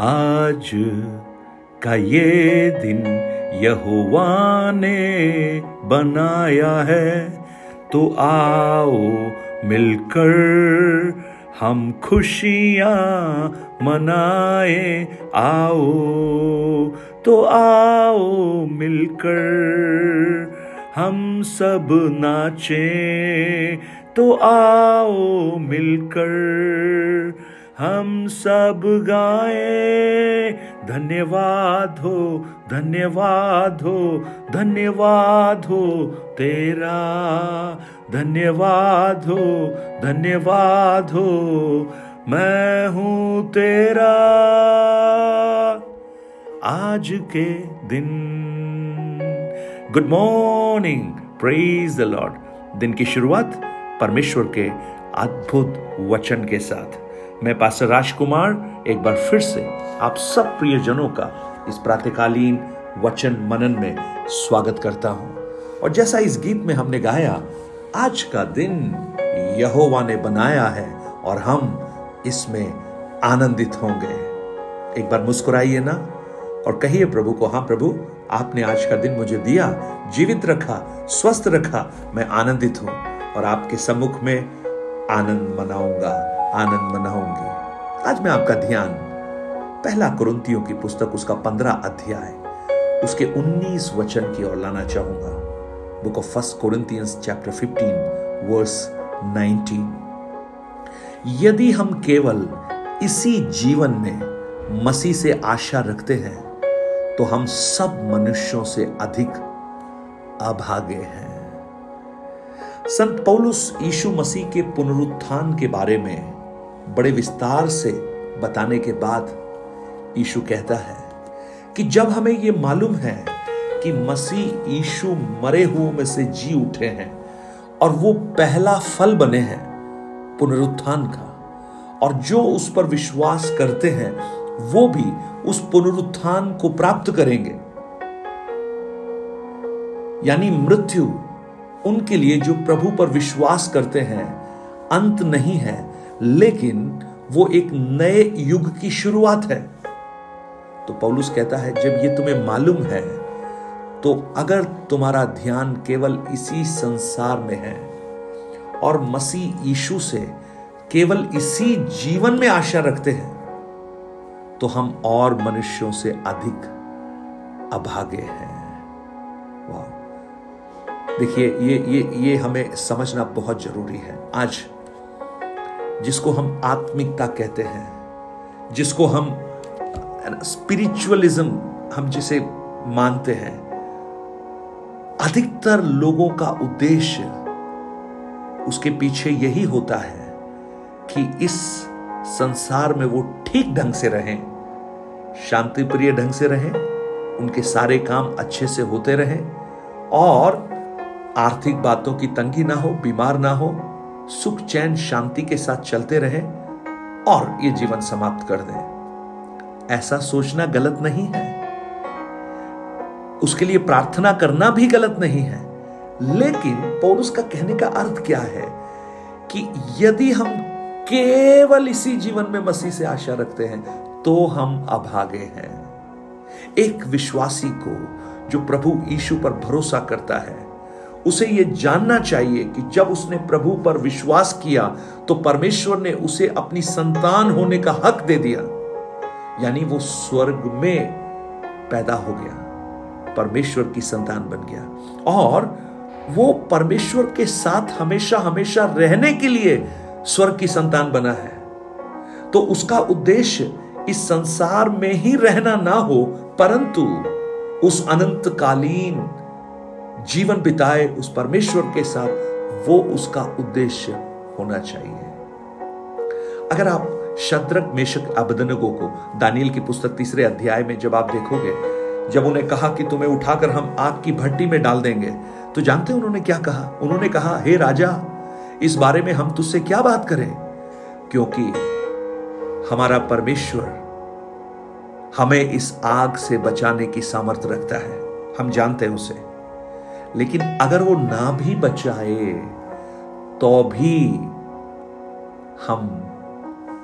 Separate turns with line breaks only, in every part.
आज का ये दिन यहोवा ने बनाया है। तो आओ मिलकर हम खुशियाँ मनाए, आओ। तो आओ मिलकर हम सब नाचें तो आओ मिलकर हम सब गाए। धन्यवाद हो धन्यवाद हो धन्यवाद हो तेरा। धन्यवाद हो धन्यवाद हो, मैं हूँ तेरा। आज के दिन। Good morning praise the Lord दिन की शुरुआत परमेश्वर के अद्भुत वचन के साथ। मैं पास्टर राजकुमार, एक बार फिर से आप सब प्रियजनों का इस प्रातकालीन वचन मनन में स्वागत करता हूँ। और जैसा इस गीत में हमने गाया, आज का दिन यहोवा ने बनाया है और हम इसमें आनंदित होंगे। एक बार मुस्कुराइए ना और कहिए, प्रभु को हाँ प्रभु, आपने आज का दिन मुझे दिया, जीवित रखा, स्वस्थ रखा, मैं आनंदित हूँ और आपके सम्मुख में आनंद मनाऊँगा। आनंद मनाऊँगी आज मैं आपका ध्यान, पहला कुरुंतियों की पुस्तक उसका पंद्रह अध्याय, उसके उन्नीस वचन की ओर लाना चाहूँगा। Book of first Corinthians chapter 15 verse 19 यदि हम केवल इसी जीवन में मसीह से आशा रखते हैं तो हम सब मनुष्यों से अधिक अभागे हैं। संत पौलुस यीशु मसीह के पुनरुत्थान के बारे में बड़े विस्तार से बताने के बाद यीशु कहता है कि जब हमें यह मालूम है कि मसीह यीशु मरे हुओं में से जी उठे हैं और वो पहला फल बने हैं, पुनरुत्थान का, और जो उस पर विश्वास करते हैं, वो भी उस पुनरुत्थान को प्राप्त करेंगे। यानी मृत्यु उनके लिए जो प्रभु पर विश्वास करते हैं, अंत नहीं है लेकिन वो एक नए युग की शुरुआत है। तो पौलुस कहता है, जब ये तुम्हें मालूम है तो अगर तुम्हारा ध्यान केवल इसी संसार में है और मसीह यीशु से केवल इसी जीवन में आशा रखते हैं तो हम और मनुष्यों से अधिक अभागे हैं। देखिए, ये ये ये हमें समझना बहुत ज़रूरी है। आज जिसको हम आत्मिकता कहते हैं, जिसको हम स्पिरिचुअलिज्म हम जिसे मानते हैं। अधिकतर लोगों का उद्देश्य उसके पीछे यही होता है कि इस संसार में वो ठीक ढंग से रहें शांति प्रिय ढंग से रहें, उनके सारे काम अच्छे से होते रहें, और आर्थिक बातों की तंगी ना हो, बीमार ना हो सुख, चैन, शांति के साथ चलते रहें और ये जीवन समाप्त कर दें। ऐसा सोचना गलत नहीं है। उसके लिए प्रार्थना करना भी गलत नहीं है। लेकिन पौरुष का कहने का अर्थ क्या है कि यदि हम केवल इसी जीवन में मसीह से आशा रखते हैं तो हम अभागे हैं। एक विश्वासी को जो प्रभु यीशु पर भरोसा करता है उसे यह जानना चाहिए कि जब उसने प्रभु पर विश्वास किया तो परमेश्वर ने उसे अपनी संतान होने का हक दे दिया। यानी वो स्वर्ग में पैदा हो गया। परमेश्वर की संतान बन गया। और वो परमेश्वर के साथ हमेशा हमेशा रहने के लिए स्वर्ग की संतान बना है। तो उसका उद्देश्य इस संसार में ही रहना ना हो, परंतु उस अनंतकालीन जीवन बिताए उस परमेश्वर के साथ, वो उसका उद्देश्य होना चाहिए। अगर आप शत्रक मेशक, अबदनगो को दानियल की पुस्तक तीसरे अध्याय में जब आप देखोगे, जब उन्हें कहा कि तुम्हें उठाकर हम आग की भट्टी में डाल देंगे तो जानते हैं उन्होंने क्या कहा? उन्होंने कहा, हे राजा, इस बारे में हम तुझसे क्या बात करें? क्योंकि हमारा परमेश्वर हमें इस आग से बचाने की सामर्थ्य रखता है। हम जानते हैं उसे। लेकिन अगर वो ना भी बचाए तो भी हम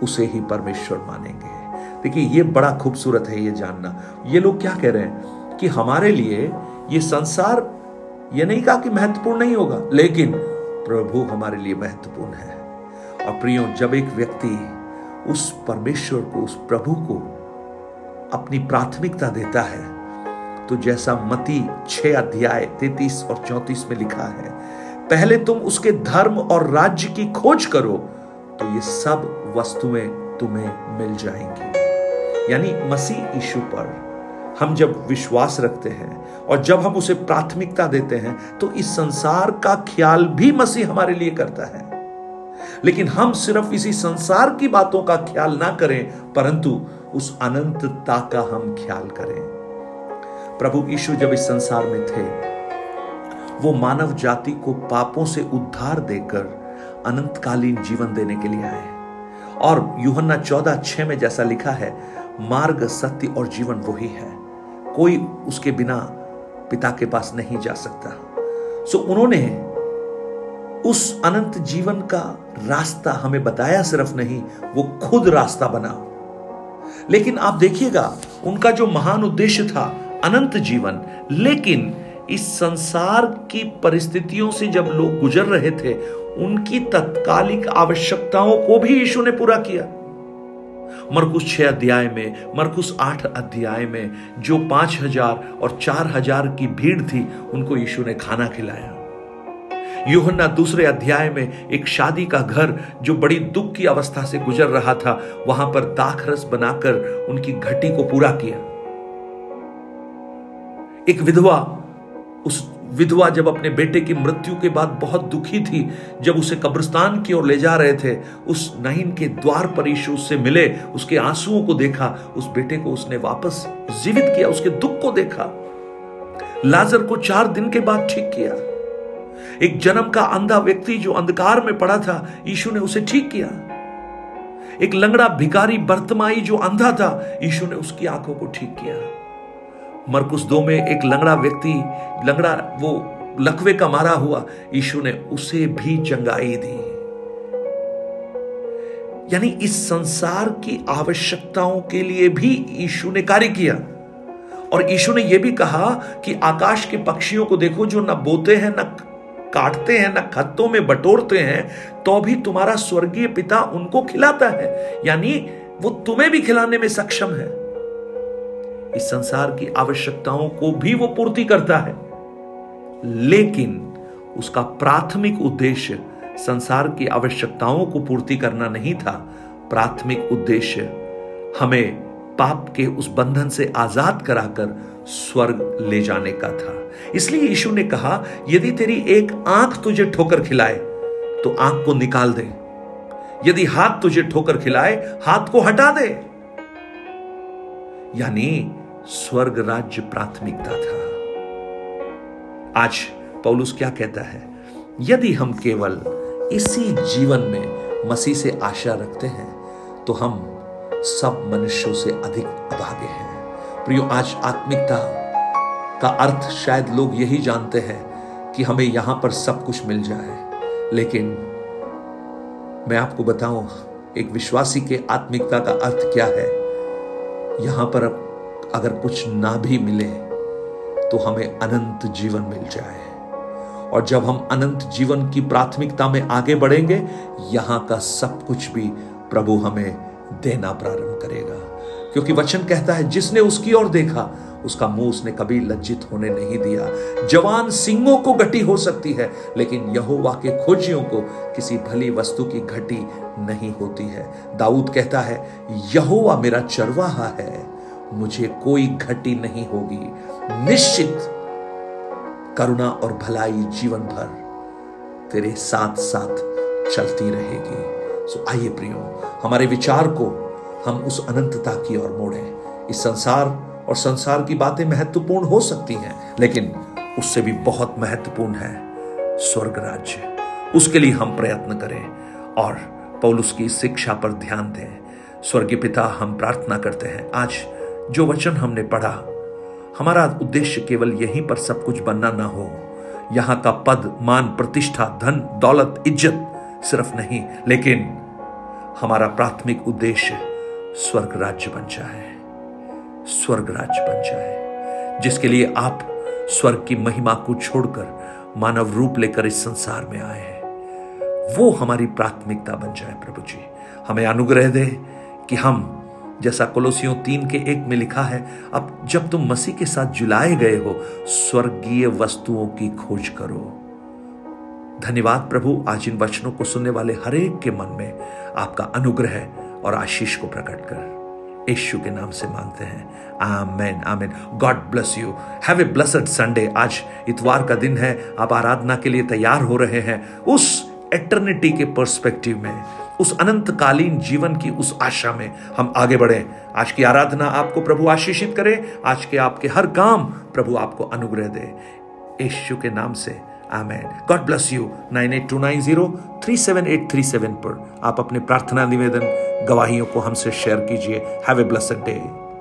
उसे ही परमेश्वर मानेंगे। देखिए, ये बड़ा खूबसूरत है ये जानना। ये लोग क्या कह रहे हैं? कि हमारे लिए ये संसार, ये नहीं कहा कि महत्वपूर्ण नहीं होगा, लेकिन प्रभु हमारे लिए महत्वपूर्ण है। और प्रियो, जब एक व्यक्ति उस परमेश्वर को, उस प्रभु को अपनी प्राथमिकता देता है तो जैसा मती छह अध्याय तैतीस और चौतीस में लिखा है, पहले तुम उसके धर्म और राज्य की खोज करो तो ये सब वस्तुएँ तुम्हें मिल जाएँगी। यानी मसीह यीशु पर हम जब विश्वास रखते हैं और जब हम उसे प्राथमिकता देते हैं तो इस संसार का ख्याल भी मसीह हमारे लिए करता है। लेकिन हम सिर्फ़ इसी संसार की बातों का ख्याल ना करें, परंतु उस अनंतता का हम ख्याल करें। प्रभु यीशु जब इस संसार में थे, वो मानव जाति को पापों से उद्धार देकर अनंतकालीन जीवन देने के लिए आए। और यूहन्ना चौदह छह में जैसा लिखा है, मार्ग, सत्य और जीवन वही है। कोई उसके बिना पिता के पास नहीं जा सकता। सो उन्होंने उस अनंत जीवन का रास्ता हमें बताया, सिर्फ़ नहीं, वो खुद रास्ता बना। लेकिन आप देखिएगा, उनका जो महान उद्देश्य था अनंत जीवन। लेकिन इस संसार की परिस्थितियों से जब लोग गुजर रहे थे, उनकी तत्कालिक आवश्यकताओं को भी यीशु ने पूरा किया। मरकुस छह अध्याय में, मरकुस आठ अध्याय में, जो पाँच हज़ार और चार हज़ार की भीड़ थी, उनको यीशु ने खाना खिलाया। योहन्ना दूसरे अध्याय में एक शादी का घर, जो बड़ी दुख की अवस्था से गुजर रहा था, वहाँ पर दाखरस बनाकर उनकी घटी को पूरा किया। एक विधवा, उस विधवा जब अपने बेटे की मृत्यु के बाद बहुत दुखी थी, जब उसे कब्रिस्तान की ओर ले जा रहे थे, उस नहीन के द्वार पर यीशु उससे मिले, उसके आंसुओं को देखा, उस बेटे को उसने वापस जीवित किया, उसके दुख को देखा। लाजर को चार दिन के बाद ठीक किया। एक जन्म का अंधा व्यक्ति जो अंधकार में पड़ा था, यीशु ने उसे ठीक किया। एक लंगड़ा भिकारी बर्तमाई जो अंधा था, यीशु ने उसकी आँखों को ठीक किया। मरकुस दो में एक लंगड़ा व्यक्ति, लंगड़ा वो लकवे का मारा हुआ, यीशु ने उसे भी चंगाई दी। यानी इस संसार की आवश्यकताओं के लिए भी यीशु ने कार्य किया। और यीशु ने यह भी कहा कि आकाश के पक्षियों को देखो जो न बोते हैं, न काटते हैं, न खत्तों में बटोरते हैं तो भी तुम्हारा स्वर्गीय पिता उनको खिलाता है। यानी वो तुम्हें भी खिलाने में सक्षम है। इस संसार की आवश्यकताओं को भी वो पूर्ति करता है। लेकिन उसका प्राथमिक उद्देश्य संसार की आवश्यकताओं को पूर्ति करना नहीं था। प्राथमिक उद्देश्य हमें पाप के उस बंधन से आज़ाद कराकर स्वर्ग ले जाने का था। इसलिए यीशु ने कहा, यदि तेरी एक आँख तुझे ठोकर खिलाए तो आँख को निकाल दे। यदि हाथ तुझे ठोकर खिलाए, हाथ को हटा दे। यानी स्वर्ग राज्य प्राथमिकता था। आज पौलुस क्या कहता है? यदि हम केवल इसी जीवन में मसीह से आशा रखते हैं तो हम सब मनुष्यों से अधिक अभागे हैं। प्रियो, आज आत्मिकता का अर्थ शायद लोग यही जानते हैं कि हमें यहाँ पर सब कुछ मिल जाए। लेकिन मैं आपको बताऊँ, एक विश्वासी के आत्मिकता का अर्थ क्या है? यहाँ पर अगर कुछ ना भी मिले तो हमें अनंत जीवन मिल जाए। और जब हम अनंत जीवन की प्राथमिकता में आगे बढ़ेंगे, यहाँ का सब कुछ भी प्रभु हमें देना प्रारंभ करेगा। क्योंकि वचन कहता है, जिसने उसकी ओर देखा, उसका मुँह उसने कभी लज्जित होने नहीं दिया। जवान सिंगों को घटी हो सकती है, लेकिन यहोवा के खोजियों को किसी भली वस्तु की घटी नहीं होती है। दाऊद कहता है, यहोवा मेरा चरवाहा है मुझे कोई घटी नहीं होगी। निश्चित करुणा और भलाई जीवन भर तेरे साथ साथ चलती रहेगी। सो आइए प्रियो, हमारे विचार को हम उस अनंतता की ओर मोड़े। इस संसार और संसार की बातें महत्वपूर्ण हो सकती हैं, लेकिन उससे भी बहुत महत्वपूर्ण है स्वर्ग राज्य। उसके लिए हम प्रयत्न करें और पौलुस की शिक्षा पर ध्यान दें। स्वर्गीय पिता, हम प्रार्थना करते हैं। आज जो वचन हमने पढ़ा। हमारा उद्देश्य केवल यहीं पर सब कुछ बनना ना हो। यहाँ का पद, मान, प्रतिष्ठा, धन, दौलत, इज़्ज़त सिर्फ़ नहीं, लेकिन हमारा प्राथमिक उद्देश्य स्वर्ग राज्य बन जाए। स्वर्ग राज्य बन जाए, जिसके लिए आप स्वर्ग की महिमा को छोड़कर मानव रूप लेकर इस संसार में आए हैं। वो हमारी प्राथमिकता बन जाए प्रभु जी। हमें अनुग्रह दे कि हम जैसा कोलोसियों तीन के एक में लिखा है, अब जब तुम मसीह के साथ जुलाए गए हो, स्वर्गीय वस्तुओं की खोज करो। धन्यवाद प्रभु, आज इन वचनों को सुनने वाले हरेक के मन में आपका अनुग्रह और आशीष को प्रकट कर। यशु के नाम से मांगते हैं। Amen amen. God bless you. Have a blessed Sunday. आज इतवार का दिन है। आप आराधना के लिए तैयार हो रहे हैं। उस एटर्निटी के पर्सपेक्टिव में। उस अनंतकालीन जीवन की उस आशा में हम आगे बढ़े। आज की आराधना आपको प्रभु आशीषित करे। आज के आपके हर काम प्रभु आपको अनुग्रह दे। यशु के नाम से, amen. God bless you nine eight two nine zero three seven eight three seven पर आप अपने प्रार्थना निवेदन, गवाहियों को हमसे शेयर कीजिए। Have a blessed day